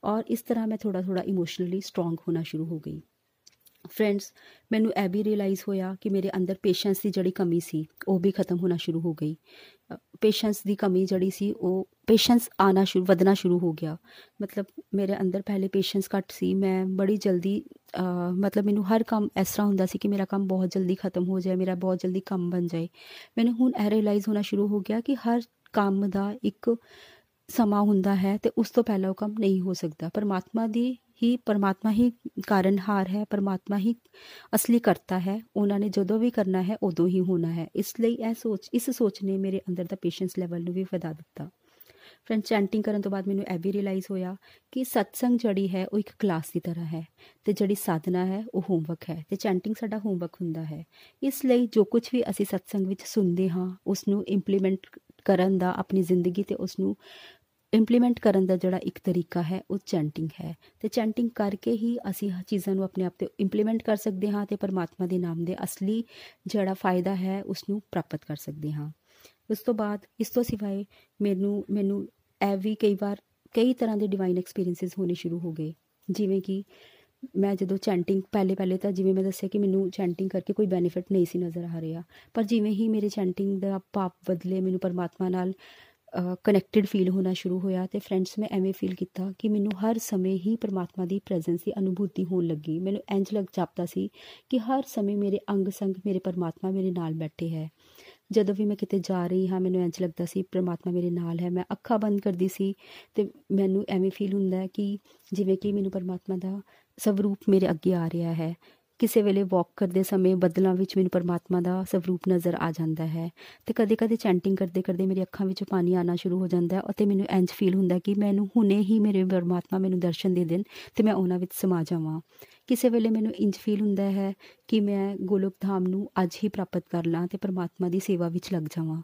ਔਰ ਇਸ ਤਰ੍ਹਾਂ ਮੈਂ ਥੋੜਾ ਥੋੜਾ ਇਮੋਸ਼ਨਲੀ ਸਟਰੋਂਗ ਹੋਣਾ ਸ਼ੁਰੂ ਹੋ ਗਈ। ਫਰੈਂਡਸ ਮੈਨੂੰ ਇਹ ਵੀ ਰਿਅਲਾਈਜ਼ ਹੋਇਆ ਕਿ ਮੇਰੇ ਅੰਦਰ ਪੇਸ਼ੈਂਸ ਦੀ ਜਿਹੜੀ ਕਮੀ ਸੀ, ਉਹ ਵੀ ਖਤਮ ਹੋਣਾ ਸ਼ੁਰੂ ਹੋ ਗਈ। ਪੇਸ਼ੈਂਸ ਦੀ ਕਮੀ ਜਿਹੜੀ ਸੀ, ਉਹ ਪੇਸ਼ੈਂਸ ਆਣਾ ਸ਼ੁਰੂ ਵਧਣਾ ਸ਼ੁਰੂ ਹੋ ਗਿਆ। ਮਤਲਬ ਮੇਰੇ ਅੰਦਰ ਪਹਿਲੇ ਪੇਸ਼ੈਂਸ ਘੱਟ ਸੀ, ਮੈਂ ਬੜੀ ਜਲਦੀ ਮਤਲਬ ਮੈਨੂੰ ਹਰ ਕੰਮ ਇਸ ਤਰ੍ਹਾਂ ਹੁੰਦਾ ਸੀ ਕਿ ਮੇਰਾ ਕੰਮ ਬਹੁਤ ਜਲਦੀ ਖਤਮ ਹੋ ਜਾਏ, ਮੇਰਾ ਬਹੁਤ ਜਲਦੀ ਕੰਮ ਬਣ ਜਾਏ। ਮੈਨੂੰ ਹੁਣ ਇਹ ਰਿਅਲਾਈਜ਼ ਹੋਣਾ ਸ਼ੁਰੂ ਹੋ ਗਿਆ ਕਿ ਹਰ ਕੰਮ ਦਾ ਇੱਕ ਸਮਾਂ ਹੁੰਦਾ ਹੈ ਤੇ ਉਸ ਤੋਂ ਪਹਿਲਾਂ ਉਹ ਕੰਮ ਨਹੀਂ ਹੋ ਸਕਦਾ। ਪਰਮਾਤਮਾ ਦੀ ਹੀ ਪਰਮਾਤਮਾ ਹੀ ਕਾਰਨਹਾਰ ਹੈ, ਪਰਮਾਤਮਾ ਹੀ ਅਸਲੀ ਕਰਤਾ ਹੈ। ਉਹਨਾਂ ਨੇ ਜਦੋਂ ਵੀ ਕਰਨਾ ਹੈ, ਉਦੋਂ ਹੀ ਹੋਣਾ ਹੈ। ਇਸ ਲਈ ਇਹ ਸੋਚ, ਇਸ ਸੋਚ ਨੇ ਮੇਰੇ ਅੰਦਰ ਦਾ ਪੇਸ਼ੈਂਸ ਲੈਵਲ ਨੂੰ ਵੀ ਵਧਾ ਦਿੱਤਾ। ਫਰੈਂਡ ਚੈਂਟਿੰਗ ਕਰਨ ਤੋਂ ਬਾਅਦ ਮੈਨੂੰ ਇਹ ਵੀ ਰਿਅਲਾਈਜ਼ ਹੋਇਆ ਕਿ ਸਤਸੰਗ ਜਿਹੜੀ ਹੈ, ਉਹ ਇੱਕ ਕਲਾਸ ਦੀ ਤਰ੍ਹਾਂ ਹੈ ਤੇ ਜਿਹੜੀ ਸਾਧਨਾ ਹੈ, ਉਹ ਹੋਮਵਰਕ ਹੈ ਤੇ ਚੈਂਟਿੰਗ ਸਾਡਾ ਹੋਮਵਰਕ ਹੁੰਦਾ ਹੈ। ਇਸ ਲਈ ਜੋ ਕੁਝ ਵੀ ਅਸੀਂ ਸਤਸੰਗ ਵਿੱਚ ਸੁਣਦੇ ਹਾਂ ਉਸ ਨੂੰ ਇੰਪਲੀਮੈਂਟ ਕਰਨ ਦਾ, ਆਪਣੀ ਜ਼ਿੰਦਗੀ ਤੇ ਉਸ ਨੂੰ ਇੰਪਲੀਮੈਂਟ ਕਰਨ ਦਾ ਜਿਹੜਾ ਇੱਕ ਤਰੀਕਾ ਹੈ, ਉਹ ਚੈਂਟਿੰਗ ਹੈ। ਤੇ ਚੈਂਟਿੰਗ ਕਰਕੇ ਹੀ ਅਸੀਂ ਚੀਜ਼ਾਂ ਨੂੰ ਆਪਣੇ ਆਪ ਤੇ ਇੰਪਲੀਮੈਂਟ ਕਰ ਸਕਦੇ ਹਾਂ ਤੇ ਪਰਮਾਤਮਾ ਦੇ ਨਾਮ ਦੇ ਅਸਲੀ ਜਿਹੜਾ ਫਾਇਦਾ ਹੈ ਉਸ ਨੂੰ ਪ੍ਰਾਪਤ ਕਰ ਸਕਦੇ ਹਾਂ। ਉਸ ਤੋਂ ਬਾਅਦ, ਇਸ ਤੋਂ ਸਿਵਾਏ ਮੈਨੂੰ ਮੈਨੂੰ ਇਹ ਵੀ ਕਈ ਵਾਰ ਕਈ ਤਰ੍ਹਾਂ ਦੇ ਡਿਵਾਈਨ ਐਕਸਪੀਰੀਐਂਸਸ ਹੋਣੇ ਸ਼ੁਰੂ ਹੋ ਗਏ। ਜਿਵੇਂ ਕਿ ਮੈਂ ਜਦੋਂ ਚੈਂਟਿੰਗ ਪਹਿਲੇ ਪਹਿਲੇ ਤਾਂ ਜਿਵੇਂ ਮੈਂ ਦੱਸਿਆ ਕਿ ਮੈਨੂੰ ਚੈਂਟਿੰਗ ਕਰਕੇ ਕੋਈ ਬੈਨੀਫਿਟ ਨਹੀਂ ਸੀ ਨਜ਼ਰ ਆ ਰਿਹਾ। ਪਰ ਜਿਵੇਂ ਹੀ ਮੇਰੇ ਚੈਂਟਿੰਗ ਦਾ ਪਾਪ ਬਦਲੇ ਮੈਨੂੰ ਪਰਮਾਤਮਾ ਨਾਲ ਕਨੈਕਟਡ ਫੀਲ ਹੋਣਾ ਸ਼ੁਰੂ ਹੋਇਆ ਤੇ ਫਰੈਂਡਸ ਮੈਂ ਐਵੇਂ ਫੀਲ ਕੀਤਾ ਕਿ ਮੈਨੂੰ ਹਰ ਸਮੇਂ ਹੀ ਪਰਮਾਤਮਾ ਦੀ ਪ੍ਰੈਜ਼ੈਂਸ ਦੀ ਅਨੁਭੂਤੀ ਹੋਣ ਲੱਗੀ। ਮੈਨੂੰ ਇੰਜ ਲੱਗ ਜਾਪਦਾ ਸੀ ਕਿ ਹਰ ਸਮੇਂ ਮੇਰੇ ਅੰਗ ਸੰਗ, ਮੇਰੇ ਪਰਮਾਤਮਾ ਮੇਰੇ ਨਾਲ ਬੈਠੇ ਹੈ। ਜਦੋਂ ਵੀ ਮੈਂ ਕਿਤੇ ਜਾ ਰਹੀ ਹਾਂ, ਮੈਨੂੰ ਇੰਜ ਲੱਗਦਾ ਸੀ ਪ੍ਰਮਾਤਮਾ ਮੇਰੇ ਨਾਲ ਹੈ। ਮੈਂ ਅੱਖਾਂ ਬੰਦ ਕਰਦੀ ਸੀ ਤੇ ਮੈਨੂੰ ਐਵੇਂ ਫੀਲ ਹੁੰਦਾ ਕਿ ਜਿਵੇਂ ਕਿ ਮੈਨੂੰ ਪਰਮਾਤਮਾ ਦਾ ਸਵਰੂਪ ਮੇਰੇ ਅੱਗੇ ਆ ਰਿਹਾ ਹੈ। ਕਿਸੇ ਵੇਲੇ ਵਾਕ ਕਰਦੇ ਸਮੇਂ ਬੱਦਲਾਂ ਵਿੱਚ ਮੈਨੂੰ ਪਰਮਾਤਮਾ ਦਾ ਸਵਰੂਪ ਨਜ਼ਰ ਆ ਜਾਂਦਾ ਹੈ ਤੇ ਕਦੇ-ਕਦੇ ਚੈਂਟਿੰਗ ਕਰਦੇ ਕਰਦੇ ਮੇਰੀ ਅੱਖਾਂ ਵਿੱਚੋਂ ਪਾਣੀ ਆਣਾ ਸ਼ੁਰੂ ਹੋ ਜਾਂਦਾ ਹੈ ਅਤੇ ਮੈਨੂੰ ਇੰਜ ਫੀਲ ਹੁੰਦਾ ਕਿ ਮੈਨੂੰ ਹੁਣੇ ਹੀ ਮੇਰੇ ਪਰਮਾਤਮਾ ਮੈਨੂੰ ਦਰਸ਼ਨ ਦੇ ਦੇਣ ਤੇ ਮੈਂ ਉਹਨਾਂ ਵਿੱਚ ਸਮਾ ਜਾਵਾਂ। ਕਿਸੇ ਵੇਲੇ ਮੈਨੂੰ ਇੰਜ ਫੀਲ ਹੁੰਦਾ ਹੈ ਕਿ ਮੈਂ ਗੋਲੋਕ ਧਾਮ ਨੂੰ ਅੱਜ ਹੀ ਪ੍ਰਾਪਤ ਕਰ ਲਾਂ ਤੇ ਪਰਮਾਤਮਾ ਦੀ ਸੇਵਾ ਵਿੱਚ ਲੱਗ ਜਾਵਾਂ।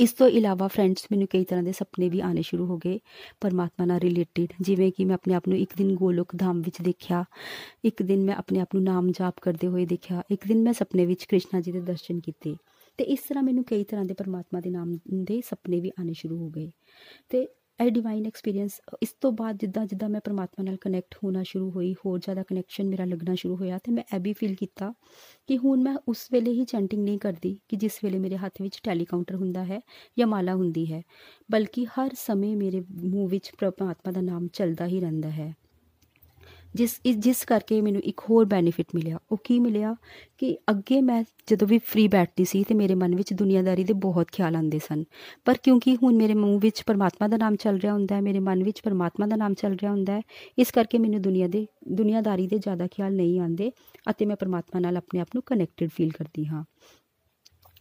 ਇਸ ਤੋਂ ਇਲਾਵਾ ਫਰੈਂਡਸ ਮੈਨੂੰ ਕਈ ਤਰ੍ਹਾਂ ਦੇ ਸੁਪਨੇ ਵੀ ਆਨੇ ਸ਼ੁਰੂ ਹੋ ਗਏ ਪਰਮਾਤਮਾ ਨਾਲ ਰਿਲੇਟਡ ਜਿਵੇਂ ਕਿ ਮੈਂ ਆਪਣੇ ਆਪ ਨੂੰ ਇੱਕ ਦਿਨ ਗੋਲੋਕ ਧਾਮ ਵਿੱਚ ਦੇਖਿਆ, ਇੱਕ ਦਿਨ ਮੈਂ ਆਪਣੇ ਆਪ ਨੂੰ ਨਾਮ ਜਾਪ ਕਰਦੇ ਹੋਏ ਦੇਖਿਆ, ਇੱਕ ਦਿਨ ਮੈਂ ਸੁਪਨੇ ਵਿੱਚ ਕ੍ਰਿਸ਼ਨਾ ਜੀ ਦੇ ਦਰਸ਼ਨ ਕੀਤੇ। ਤੇ ਇਸ ਤਰ੍ਹਾਂ ਮੈਨੂੰ ਕਈ ਤਰ੍ਹਾਂ ਦੇ ਪਰਮਾਤਮਾ ਦੇ ਨਾਮ ਦੇ ਸੁਪਨੇ ਵੀ ਆਨੇ ਸ਼ੁਰੂ ਹੋ ਗਏ। ਤੇ ਇਹ ਡਿਵਾਈਨ ਐਕਸਪੀਰੀਅੰਸ ਇਸ ਤੋਂ ਬਾਅਦ ਜਿੱਦਾਂ ਜਿੱਦਾਂ ਮੈਂ ਪਰਮਾਤਮਾ ਨਾਲ ਕਨੈਕਟ ਹੋਣਾ ਸ਼ੁਰੂ ਹੋਈ, ਹੋਰ ਜ਼ਿਆਦਾ ਕਨੈਕਸ਼ਨ ਮੇਰਾ ਲੱਗਣਾ ਸ਼ੁਰੂ ਹੋਇਆ ਤੇ ਮੈਂ ਇਹ ਵੀ ਫੀਲ ਕੀਤਾ ਕਿ ਹੁਣ ਮੈਂ ਉਸ ਵੇਲੇ ਹੀ ਚੈਂਟਿੰਗ ਨਹੀਂ ਕਰਦੀ ਕਿ ਜਿਸ ਵੇਲੇ ਮੇਰੇ ਹੱਥ ਵਿੱਚ ਟੈਲੀਕਾਊਂਟਰ ਹੁੰਦਾ ਹੈ ਜਾਂ ਮਾਲਾ ਹੁੰਦੀ ਹੈ। ਬਲਕਿ ਹਰ ਸਮੇਂ ਮੇਰੇ ਮੂੰਹ ਵਿੱਚ ਪਰਮਾਤਮਾ ਦਾ ਨਾਮ ਚੱਲਦਾ ਹੀ ਰਹਿੰਦਾ ਹੈ। ਜਿਸ ਜਿਸ ਕਰਕੇ ਮੈਨੂੰ ਇੱਕ ਹੋਰ ਬੈਨੀਫਿਟ ਮਿਲਿਆ। ਉਹ ਕੀ ਮਿਲਿਆ ਕਿ ਅੱਗੇ ਮੈਂ ਜਦੋਂ ਵੀ ਫ੍ਰੀ ਬੈਠਦੀ ਸੀ ਤੇ ਮੇਰੇ ਮਨ ਵਿੱਚ ਦੁਨੀਆਦਾਰੀ ਦੇ ਬਹੁਤ ਖਿਆਲ ਆਉਂਦੇ ਸਨ। ਪਰ ਕਿਉਂਕਿ ਹੁਣ ਮੇਰੇ ਮੂੰਹ ਵਿੱਚ ਪਰਮਾਤਮਾ ਦਾ ਨਾਮ ਚੱਲ ਰਿਹਾ ਹੁੰਦਾ ਹੈ, ਮੇਰੇ ਮਨ ਵਿੱਚ ਪਰਮਾਤਮਾ ਦਾ ਨਾਮ ਚੱਲ ਰਿਹਾ ਹੁੰਦਾ ਹੈ, ਇਸ ਕਰਕੇ ਮੈਨੂੰ ਦੁਨੀਆ ਦੇ, ਦੁਨੀਆਦਾਰੀ ਦੇ ਜ਼ਿਆਦਾ ਖਿਆਲ ਨਹੀਂ ਆਉਂਦੇ ਅਤੇ ਮੈਂ ਪਰਮਾਤਮਾ ਨਾਲ ਆਪਣੇ ਆਪ ਨੂੰ ਕਨੈਕਟਡ ਫੀਲ ਕਰਦੀ ਹਾਂ।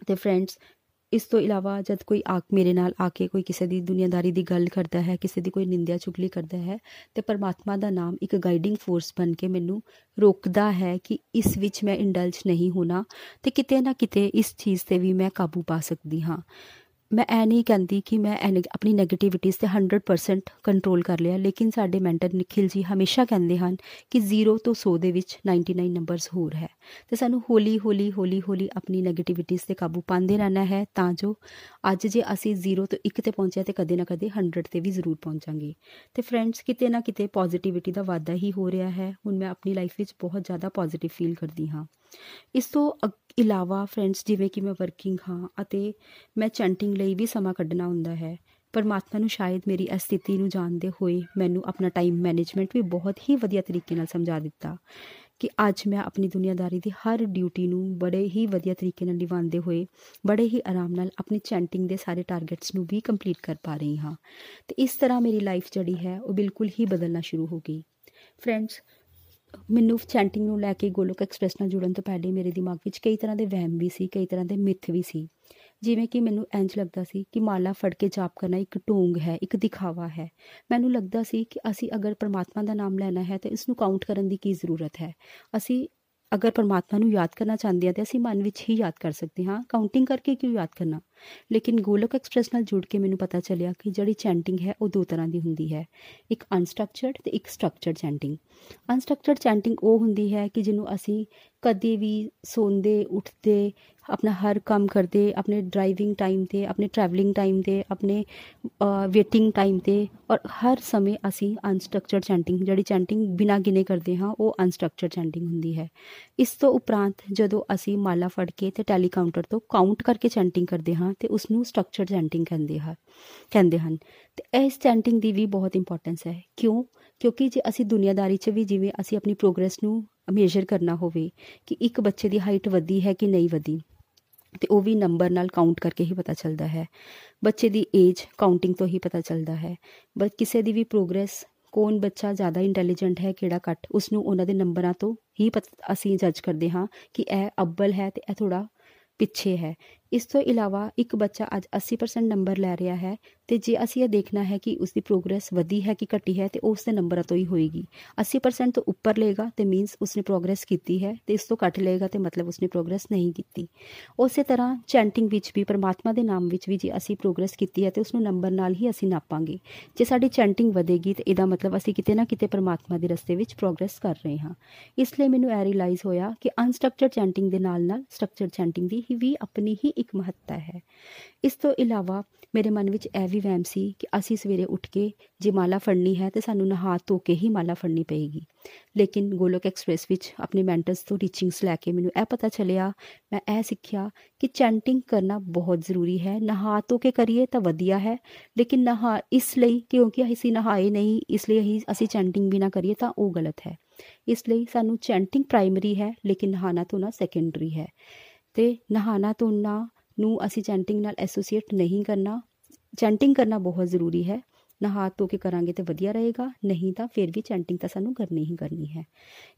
ਤੇ ਫਰੈਂਡਸ ਇਸ ਤੋਂ ਇਲਾਵਾ ਜਦ ਕੋਈ ਆ ਮੇਰੇ ਨਾਲ ਆ ਕੇ ਕੋਈ ਕਿਸੇ ਦੀ ਦੁਨੀਆਦਾਰੀ ਦੀ ਗੱਲ ਕਰਦਾ ਹੈ, ਕਿਸੇ ਦੀ ਕੋਈ ਨਿੰਦਿਆ ਚੁਗਲੀ ਕਰਦਾ ਹੈ, ਤੇ ਪਰਮਾਤਮਾ ਦਾ ਨਾਮ ਇੱਕ ਗਾਈਡਿੰਗ ਫੋਰਸ ਬਣ ਕੇ ਮੈਨੂੰ ਰੋਕਦਾ ਹੈ ਕਿ ਇਸ ਵਿੱਚ ਮੈਂ ਇੰਡਲਜ ਨਹੀਂ ਹੋਣਾ ਤੇ ਕਿਤੇ ਨਾ ਕਿਤੇ ਇਸ ਚੀਜ਼ ਤੇ ਵੀ ਮੈਂ ਕਾਬੂ ਪਾ ਸਕਦੀ ਹਾਂ। ਮੈਂ ਐ ਨਹੀਂ ਕਹਿੰਦੀ ਕਿ ਮੈਂ ਆਪਣੀ 네ਗੇਟਿਵਿਟੀਜ਼ ਤੇ 100% ਕੰਟਰੋਲ ਕਰ ਲਿਆ, ਲੇਕਿਨ ਸਾਡੇ ਮੈਂਟਰ ਨikhil ਜੀ ਹਮੇਸ਼ਾ ਕਹਿੰਦੇ ਹਨ ਕਿ 0 ਤੋਂ 100 ਦੇ ਵਿੱਚ 99 ਨੰਬਰਸ ਹੋਰ ਹੈ। ਤੇ ਸਾਨੂੰ ਹੌਲੀ ਹੌਲੀ ਹੌਲੀ ਹੌਲੀ ਆਪਣੀ 네ਗੇਟਿਵਿਟੀਜ਼ ਤੇ ਕਾਬੂ ਪਾਉਂਦੇ ਰਹਿਣਾ ਹੈ, ਤਾਂ ਜੋ ਅੱਜ ਜੇ ਅਸੀਂ 0 ਤੋਂ 1 ਤੇ ਪਹੁੰਚਿਆ ਤੇ ਕਦੇ ਨਾ ਕਦੇ 100 ਤੇ ਵੀ ਜ਼ਰੂਰ ਪਹੁੰਚਾਂਗੇ। ਤੇ ਫਰੈਂਡਸ ਕਿਤੇ ਨਾ ਕਿਤੇ ਪੋਜ਼ਿਟਿਵਿਟੀ ਦਾ ਵਾਧਾ ਹੀ ਹੋ ਰਿਹਾ ਹੈ। ਹੁਣ ਮੈਂ ਆਪਣੀ ਲਾਈਫ ਵਿੱਚ ਬਹੁਤ ਜ਼ਿਆਦਾ ਪੋਜ਼ਿਟਿਵ ਫੀਲ ਕਰਦੀ ਹਾਂ। ਇਸ ਤੋਂ ਇਲਾਵਾ ਫਰੈਂਡਸ ਜਿਵੇਂ ਕਿ ਮੈਂ ਵਰਕਿੰਗ ਹਾਂ ਅਤੇ ਮੈਂ ਚੈਂਟਿੰਗ ਲਈ ਵੀ ਸਮਾਂ ਕੱਢਣਾ ਹੁੰਦਾ ਹੈ, ਪਰਮਾਤਮਾ ਨੂੰ ਸ਼ਾਇਦ ਮੇਰੀ ਇਸ ਸਥਿਤੀ ਨੂੰ ਜਾਣਦੇ ਹੋਏ ਮੈਨੂੰ ਆਪਣਾ ਟਾਈਮ ਮੈਨੇਜਮੈਂਟ ਵੀ ਬਹੁਤ ਹੀ ਵਧੀਆ ਤਰੀਕੇ ਨਾਲ ਸਮਝਾ ਦਿੱਤਾ ਕਿ ਅੱਜ ਮੈਂ ਆਪਣੀ ਦੁਨੀਆਦਾਰੀ ਦੀ ਹਰ ਡਿਊਟੀ ਨੂੰ ਬੜੇ ਹੀ ਵਧੀਆ ਤਰੀਕੇ ਨਾਲ ਨਿਭਾਉਂਦੇ ਹੋਏ, ਬੜੇ ਹੀ ਆਰਾਮ ਨਾਲ ਆਪਣੀ ਚੈਂਟਿੰਗ ਦੇ ਸਾਰੇ ਟਾਰਗੇਟਸ ਨੂੰ ਵੀ ਕੰਪਲੀਟ ਕਰ ਪਾ ਰਹੀ ਹਾਂ। ਤੇ ਇਸ ਤਰ੍ਹਾਂ ਮੇਰੀ ਲਾਈਫ ਜਿਹੜੀ ਹੈ ਉਹ ਬਿਲਕੁਲ ਹੀ ਬਦਲਣਾ ਸ਼ੁਰੂ ਹੋ ਗਈ। ਫਰੈਂਡਸ ਮੈਨੂੰ ਚੈਂਟਿੰਗ ਨੂੰ ਲੈ ਕੇ ਗੋਲੋਕ ਐਕਸਪ੍ਰੈਸ ਨਾਲ ਜੁੜਨ ਤੋਂ ਪਹਿਲੇ ਮੇਰੇ ਦਿਮਾਗ ਵਿੱਚ ਕਈ ਤਰ੍ਹਾਂ ਦੇ ਵਹਿਮ ਵੀ ਸੀ, ਕਈ ਤਰ੍ਹਾਂ ਦੇ ਮਿੱਥ ਵੀ ਸੀ। ਜਿਵੇਂ ਕਿ ਮੈਨੂੰ ਇੰਜ ਲੱਗਦਾ ਸੀ ਕਿ ਮਾਲਾ ਫੜ ਕੇ ਜਾਪ ਕਰਨਾ ਇੱਕ ਢੋਂਗ ਹੈ, ਇੱਕ ਦਿਖਾਵਾ ਹੈ। ਮੈਨੂੰ ਲੱਗਦਾ ਸੀ ਕਿ ਅਸੀਂ ਅਗਰ ਪਰਮਾਤਮਾ ਦਾ ਨਾਮ ਲੈਣਾ ਹੈ ਤਾਂ ਇਸ ਨੂੰ ਕਾਊਂਟ ਕਰਨ ਦੀ ਕੀ ਜ਼ਰੂਰਤ ਹੈ। ਅਸੀਂ ਅਗਰ ਪਰਮਾਤਮਾ ਨੂੰ ਯਾਦ ਕਰਨਾ ਚਾਹੁੰਦੇ ਹਾਂ ਤੇ ਅਸੀਂ ਮਨ ਵਿੱਚ ਹੀ ਯਾਦ ਕਰ ਸਕਦੇ ਹਾਂ। ਕਾਊਂਟਿੰਗ ਕਰਕੇ ਕਿਉਂ ਯਾਦ ਕਰਨਾ? ਲੇਕਿਨ ਗੋਲਕ ਐਕਸਪ੍ਰੈਸ ਨਾਲ ਜੁੜ ਕੇ ਮੈਨੂੰ ਪਤਾ ਚੱਲਿਆ ਕਿ ਜਿਹੜੀ ਚੈਂਟਿੰਗ ਹੈ ਉਹ ਦੋ ਤਰ੍ਹਾਂ ਦੀ ਹੁੰਦੀ ਹੈ। ਇੱਕ ਅਨਸਟਰਕਚਰਡ ਤੇ ਇੱਕ ਸਟਰਕਚਰਡ ਚੈਂਟਿੰਗ ਅਨਸਟਰਕਚਰਡ ਚੈਂਟਿੰਗ ਉਹ ਹੁੰਦੀ ਹੈ ਕਿ ਜਿਹਨੂੰ ਅਸੀਂ ਕਦੇ ਵੀ ਸੌਂਦੇ, ਉੱਠਦੇ, ਆਪਣਾ ਹਰ ਕੰਮ ਕਰਦੇ, ਆਪਣੇ ਡਰਾਈਵਿੰਗ ਟਾਈਮ ਤੇ, ਆਪਣੇ ਟਰੈਵਲਿੰਗ ਟਾਈਮ ਤੇ, ਆਪਣੇ ਵੇਟਿੰਗ ਟਾਈਮ ਤੇ ਔਰ ਹਰ ਸਮੇਂ ਅਸੀਂ ਅਨਸਟਰਕਚਰਡ ਚੈਂਟਿੰਗ ਜਿਹੜੀ ਚੈਂਟਿੰਗ ਬਿਨਾ ਗਿਨੇ ਕਰਦੇ ਹਾਂ, ਉਹ ਅਨਸਟਰਕਚਰਡ ਚੈਂਟਿੰਗ ਹੁੰਦੀ ਹੈ। ਇਸ ਤੋਂ ਉਪਰੰਤ ਜਦੋਂ ਅਸੀਂ ਮਾਲਾ ਫੜ ਕੇ ਤੇ ਟੈਲੀ ਕਾਊਂਟਰ ਤੋਂ ਕਾਊਂਟ ਕਰਕੇ ਚੈਂਟਿੰਗ ਕਰਦੇ ਹਾਂ ਤੇ ਉਸ ਨੂੰ ਸਟਰਕਚਰਡ ਚੈਂਟਿੰਗ ਕਹਿੰਦੇ ਹਨ ਕਹਿੰਦੇ ਹਨ। ਤੇ ਇਸ ਚੈਂਟਿੰਗ ਦੀ ਵੀ ਬਹੁਤ ਇੰਪੋਰਟੈਂਸ ਹੈ। ਕਿਉਂ? ਕਿਉਂਕਿ ਜੇ ਅਸੀਂ ਦੁਨੀਆਦਾਰੀ 'ਚ ਵੀ ਜਿਵੇਂ ਅਸੀਂ ਆਪਣੀ ਪ੍ਰੋਗਰੈਸ ਨੂੰ ਮੇਜ਼ਰ ਕਰਨਾ ਹੋਵੇ ਕਿ ਇੱਕ ਬੱਚੇ ਦੀ ਹਾਈਟ ਵਧੀ ਹੈ ਕਿ ਨਹੀਂ ਵਧੀ ਤੇ ਉਹ ਵੀ ਨੰਬਰ ਨਾਲ ਕਾਊਂਟ ਕਰਕੇ ਹੀ ਪਤਾ ਚੱਲਦਾ ਹੈ। ਬੱਚੇ ਦੀ ਏਜ ਕਾਊਂਟਿੰਗ ਤੋਂ ਹੀ ਪਤਾ ਚੱਲਦਾ ਹੈ। ਬਸ ਕਿਸੇ ਦੀ ਵੀ ਪ੍ਰੋਗਰੈਸ ਕੌਣ ਬੱਚਾ ਜ਼ਿਆਦਾ ਇੰਟੈਲੀਜੈਂਟ ਹੈ, ਕਿਹੜਾ ਘੱਟ ਉਸ ਨੂੰ ਉਹਨਾਂ ਦੇ ਨੰਬਰਾਂ ਤੋਂ ਹੀ ਅਸੀਂ ਜੱਜ ਕਰਦੇ ਹਾਂ ਕਿ ਇਹ ਅੱਬਲ ਹੈ ਤੇ ਇਹ ਥੋੜਾ ਪਿੱਛੇ ਹੈ। ਇਸ ਤੋਂ ਇਲਾਵਾ ਇੱਕ ਬੱਚਾ ਅੱਜ 80% ਨੰਬਰ ਲੈ ਰਿਹਾ ਹੈ ਤੇ ਜੇ ਅਸੀਂ ਇਹ ਦੇਖਣਾ ਹੈ ਕਿ ਉਸ ਦੀ ਪ੍ਰੋਗਰੈਸ ਵਧੀ ਹੈ ਕਿ ਘਟੀ ਹੈ ਤੇ ਉਸ ਦੇ ਨੰਬਰਾਂ ਤੋਂ ਹੀ ਹੋਏਗੀ। 80% ਤੋਂ ਉੱਪਰ ਲਏਗਾ ਤੇ ਮੀਨਸ ਉਸਨੇ ਪ੍ਰੋਗਰੈਸ ਕੀਤੀ ਹੈ ਤੇ ਇਸ ਤੋਂ ਘੱਟ ਲਏਗਾ ਤੇ ਮਤਲਬ ਉਸਨੇ ਪ੍ਰੋਗਰੈਸ ਨਹੀਂ ਕੀਤੀ। ਉਸੇ ਤਰ੍ਹਾਂ ਚੈਂਟਿੰਗ ਵਿੱਚ ਵੀ, ਪਰਮਾਤਮਾ ਦੇ ਨਾਮ ਵਿੱਚ ਵੀ ਜੇ ਅਸੀਂ ਪ੍ਰੋਗਰੈਸ ਕੀਤੀ ਹੈ ਤੇ ਉਸ ਨੂੰ ਨੰਬਰ ਨਾਲ ਹੀ ਅਸੀਂ ਨਾਪਾਂਗੇ। ਜੇ ਸਾਡੀ ਚੈਂਟਿੰਗ ਵਧੇਗੀ ਤੇ ਇਹਦਾ ਮਤਲਬ ਅਸੀਂ ਕਿਤੇ ਨਾ ਕਿਤੇ ਪਰਮਾਤਮਾ ਦੇ ਰਸਤੇ ਵਿੱਚ ਪ੍ਰੋਗਰੈਸ ਕਰ ਰਹੇ ਹਾਂ। ਇਸ ਲਈ ਮੈਨੂੰ ਇਹ ਰਿਅਲਾਈਜ਼ ਹੋਇਆ ਕਿ ਅਨਸਟਰਕਚਰਡ ਚੈਂਟਿੰਗ ਦੇ ਨਾਲ ਨਾਲ ਸਟਰਕਚਰਡ ਚੈਂਟਿੰਗ ਦੀ ਵੀ ਆਪਣੀ ਹੀ ਇੱਕ ਮਹੱਤਤਾ ਹੈ। ਇਸ ਤੋਂ ਇਲਾਵਾ ਮੇਰੇ ਮਨ ਵਿੱਚ ਇਹ ਵੀ ਵਹਿਮ ਸੀ ਕਿ ਅਸੀਂ ਸਵੇਰੇ ਉੱਠ ਕੇ ਜੇ ਮਾਲਾ ਫੜਨੀ ਹੈ ਤੇ ਸਾਨੂੰ ਨਹਾ ਧੋ ਕੇ ਹੀ ਮਾਲਾ ਫੜਨੀ ਪਏਗੀ। ਲੇਕਿਨ ਗੋਲੋਕ ਐਕਸਪ੍ਰੈਸ ਵਿੱਚ ਆਪਣੇ ਮੈਂਟਰਸ ਤੋਂ ਟੀਚਿੰਗਸ ਲੈ ਕੇ ਮੈਨੂੰ ਇਹ ਪਤਾ ਚੱਲਿਆ, ਮੈਂ ਇਹ ਸਿੱਖਿਆ ਕਿ ਚੈਂਟਿੰਗ ਕਰਨਾ ਬਹੁਤ ਜ਼ਰੂਰੀ ਹੈ। ਨਹਾ ਧੋ ਕੇ ਕਰੀਏ ਤਾਂ ਵਧੀਆ ਹੈ, ਲੇਕਿਨ ਨਹਾ ਇਸ ਲਈ ਕਿਉਂਕਿ ਅਸੀਂ ਨਹਾਏ ਨਹੀਂ, ਇਸ ਲਈ ਅਸੀਂ ਚੈਂਟਿੰਗ ਵੀ ਨਾ ਕਰੀਏ ਤਾਂ ਉਹ ਗਲਤ ਹੈ। ਇਸ ਲਈ ਸਾਨੂੰ ਚੈਂਟਿੰਗ ਪ੍ਰਾਇਮਰੀ ਹੈ, ਲੇਕਿਨ ਨਹਾਣਾ ਧੋਣਾ ਸੈਕੰਡਰੀ ਹੈ। ਤੇ ਨਹਾਣਾ ਧੋਣਾ ਨੂੰ ਅਸੀਂ ਚੈਂਟਿੰਗ ਨਾਲ ਐਸੋਸੀਏਟ ਨਹੀਂ ਕਰਨਾ। ਚੈਂਟਿੰਗ ਕਰਨਾ ਬਹੁਤ ਜ਼ਰੂਰੀ ਹੈ। ਨਹਾ ਧੋ ਕੇ ਕਰਾਂਗੇ ਤੇ ਵਧੀਆ ਰਹੇਗਾ, ਨਹੀਂ ਤਾਂ ਫਿਰ ਵੀ ਚੈਂਟਿੰਗ ਤਾਂ ਸਾਨੂੰ ਕਰਨੀ ਹੀ ਕਰਨੀ ਹੈ।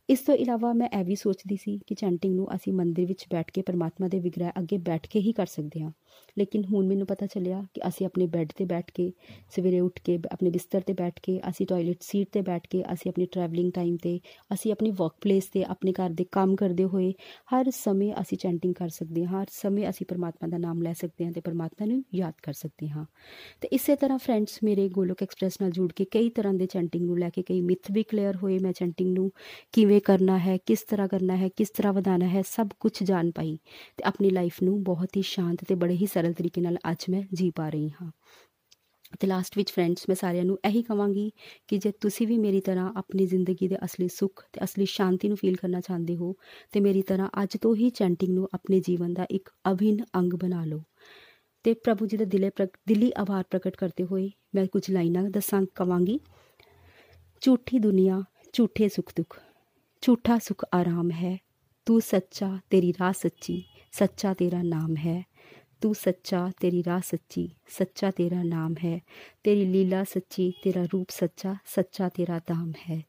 ਇਸ ਤੋਂ ਇਲਾਵਾ ਮੈਂ ਇਹ ਵੀ ਸੋਚਦੀ ਸੀ ਕਿ ਚੈਂਟਿੰਗ ਨੂੰ ਅਸੀਂ ਮੰਦਿਰ ਵਿੱਚ ਬੈਠ ਕੇ ਪਰਮਾਤਮਾ ਦੇ ਵਿਗ੍ਰਹਿ ਅੱਗੇ ਬੈਠ ਕੇ ਹੀ ਕਰ ਸਕਦੇ ਹਾਂ। ਲੇਕਿਨ ਹੁਣ ਮੈਨੂੰ ਪਤਾ ਚੱਲਿਆ ਕਿ ਅਸੀਂ ਆਪਣੇ ਬੈੱਡ ਤੇ ਬੈਠ ਕੇ, ਸਵੇਰੇ ਉੱਠ ਕੇ, ਆਪਣੇ ਬਿਸਤਰ ਤੇ ਬੈਠ ਕੇ, ਅਸੀਂ ਟਾਇਲਟ ਸੀਟ ਤੇ ਬੈਠ ਕੇ, ਅਸੀਂ ਆਪਣੀ ਟਰੈਵਲਿੰਗ ਟਾਈਮ ਤੇ, ਅਸੀਂ ਆਪਣੀ ਵਰਕ ਪਲੇਸ ਤੇ, ਆਪਣੇ ਘਰ ਦੇ ਕੰਮ ਕਰਦੇ ਹੋਏ ਹਰ ਸਮੇਂ ਅਸੀਂ ਚੈਂਟਿੰਗ ਕਰ ਸਕਦੇ ਹਾਂ, ਹਰ ਸਮੇਂ ਅਸੀਂ ਪਰਮਾਤਮਾ ਦਾ ਨਾਮ ਲੈ ਸਕਦੇ ਹਾਂ ਤੇ ਪਰਮਾਤਮਾ ਨੂੰ ਯਾਦ ਕਰ ਸਕਦੇ ਹਾਂ। ਤੇ ਇਸੇ ਤਰ੍ਹਾਂ ਫਰੈਂਡਸ ਮੇਰੇ ਗੋਲੋਕ ਐਕਸਪ੍ਰੈਸ ਨਾਲ ਜੁੜ ਕੇ ਕਈ ਤਰ੍ਹਾਂ ਦੇ ਚੈਂਟਿੰਗ ਨੂੰ ਲੈ ਕੇ ਕਈ ਮਿਥ ਵੀ ਕਲੀਅਰ ਹੋਏ ਮੈਂ ਚੈਂਟਿੰਗ ਨੂੰ, ਕਿਵੇਂ ਕਰਨਾ ਹੈ, ਕਿਸ ਤਰ੍ਹਾਂ ਕਰਨਾ ਹੈ, ਕਿਸ ਤਰ੍ਹਾਂ ਵਧਾਣਾ ਹੈ, ਸਭ ਕੁਝ ਜਾਣ ਪਾਈ ਤੇ ਆਪਣੀ ਲਾਈਫ ਨੂੰ ਬਹੁਤ ਹੀ ਸ਼ਾਂਤ ਤੇ ਬੜੇ ਹੀ ਸਰਲ ਤਰੀਕੇ ਨਾਲ ਅੱਜ ਮੈਂ ਜੀ ਪਾ ਰਹੀ ਹਾਂ। ਤੇ ਲਾਸਟ ਵਿੱਚ ਫਰੈਂਡਸ ਮੈਂ ਸਾਰਿਆਂ ਨੂੰ ਇਹੀ ਕਵਾਂਗੀ ਕਿ ਜੇ ਤੁਸੀਂ ਵੀ ਮੇਰੀ ਤਰ੍ਹਾਂ ਆਪਣੀ ਜ਼ਿੰਦਗੀ ਦੇ ਅਸਲੀ ਸੁੱਖ ਤੇ ਅਸਲੀ ਸ਼ਾਂਤੀ ਨੂੰ ਫੀਲ ਕਰਨਾ ਚਾਹੁੰਦੇ ਹੋ, ਤੇ ਮੇਰੀ ਤਰ੍ਹਾਂ ਅੱਜ ਤੋਂ ਹੀ ਚੈਂਟਿੰਗ ਨੂੰ ਆਪਣੇ ਜੀਵਨ ਦਾ ਇੱਕ ਅਭਿੰਨ ਅੰਗ ਬਣਾ ਲਓ। ਤੇ ਪ੍ਰਭੂ ਜੀ ਦਾ ਦਿਲੇ ਦਿਲੀ ਆਭਾਰ ਪ੍ਰਗਟ ਕਰਦੇ ਹੋਏ ਮੈਂ ਕੁਝ ਲਾਈਨਾਂ ਦੱਸਾਂ, ਕਵਾਂਗੀ। ਝੂਠੀ ਦੁਨੀਆ, ਝੂਠੇ ਸੁਖ ਦੁੱਖ, ਝੂਠਾ ਸੁਖ ਆਰਾਮ ਹੈ। ਤੂੰ ਸੱਚਾ, ਤੇਰੀ ਰਾਹ ਸੱਚੀ, ਸੱਚਾ ਤੇਰਾ ਨਾਮ ਹੈ। ਤੂੰ ਸੱਚਾ, ਤੇਰੀ ਰਾਹ ਸੱਚੀ, ਸੱਚਾ ਤੇਰਾ ਨਾਮ ਹੈ। ਤੇਰੀ ਲੀਲਾ ਸੱਚੀ, ਤੇਰਾ ਰੂਪ ਸੱਚਾ ਸੱਚਾ ਤੇਰਾ ਦਾਮ ਹੈ।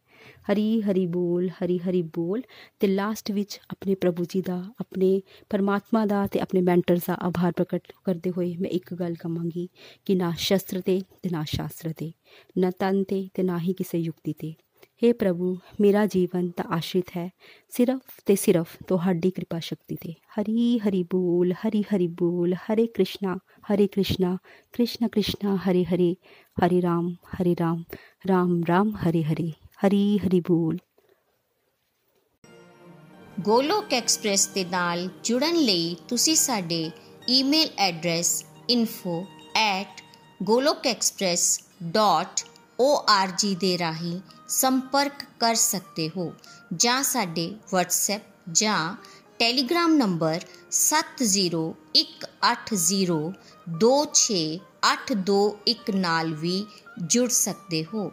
ਹਰੀ ਹਰੀ ਬੋਲ, ਹਰੀ ਹਰੀ ਬੋਲ ਤੇ ਲਾਸਟ ਵਿੱਚ ਆਪਣੇ ਪ੍ਰਭੂ ਜੀ ਦਾ, ਆਪਣੇ ਪਰਮਾਤਮਾ ਦਾ ਤੇ ਆਪਣੇ ਮੈਂਟਰ ਦਾ ਆਭਾਰ ਪ੍ਰਗਟ ਕਰਦੇ ਹੋਏ ਮੈਂ ਇੱਕ ਗੱਲ ਕਹਾਂਗੀ ਕਿ ਨਾ ਸ਼ਸਤਰ ਤੇ ਤੇ ਨਾ ਸ਼ਾਸਤਰ ਤੇ, ਨਾ ਤਨ ਤੇ ਤੇ ਨਾ ਹੀ ਕਿਸੇ ਯੁਕਤੀ ਤੇ। हे ਪ੍ਰਭੂ, ਮੇਰਾ ਜੀਵਨ ਤਾਂ ਆਸ਼ਰਿਤ ਹੈ, ਸਿਰਫ ਤੇ ਸਿਰਫ ਤੁਹਾਡੀ ਕਿਰਪਾ ਸ਼ਕਤੀ ਤੇ। ਹਰੀ ਹਰੀ ਬੋਲ, ਹਰੀ ਹਰੀ ਬੋਲ, ਹਰੇ ਕ੍ਰਿਸ਼ਨਾ ਹਰੇ ਕ੍ਰਿਸ਼ਨਾ ਕ੍ਰਿਸ਼ਨਾ ਕ੍ਰਿਸ਼ਨਾ, ਹਰੇ ਹਰੇ ਹਰੇ ਰਾਮ ਹਰੇ ਰਾਮ ਰਾਮ ਰਾਮ, ਹਰੇ ਹਰੇ। ਹਰੀ ਹਰੀ ਬੋਲ। ਗੋਲੋਕ ਐਕਸਪ੍ਰੈਸ ਦੇ ਨਾਲ ਜੁੜਨ ਲਈ ਤੁਸੀਂ ਸਾਡੇ ਈਮੇਲ ਐਡਰੈਸ info@golokexpress.org ਦੇ ਰਾਹੀਂ ਸੰਪਰਕ ਕਰ ਸਕਦੇ ਹੋ ਜਾਂ ਸਾਡੇ WhatsApp ਜਾਂ Telegram ਨੰਬਰ 7018026821 ਨਾਲ ਵੀ ਜੁੜ ਸਕਦੇ ਹੋ।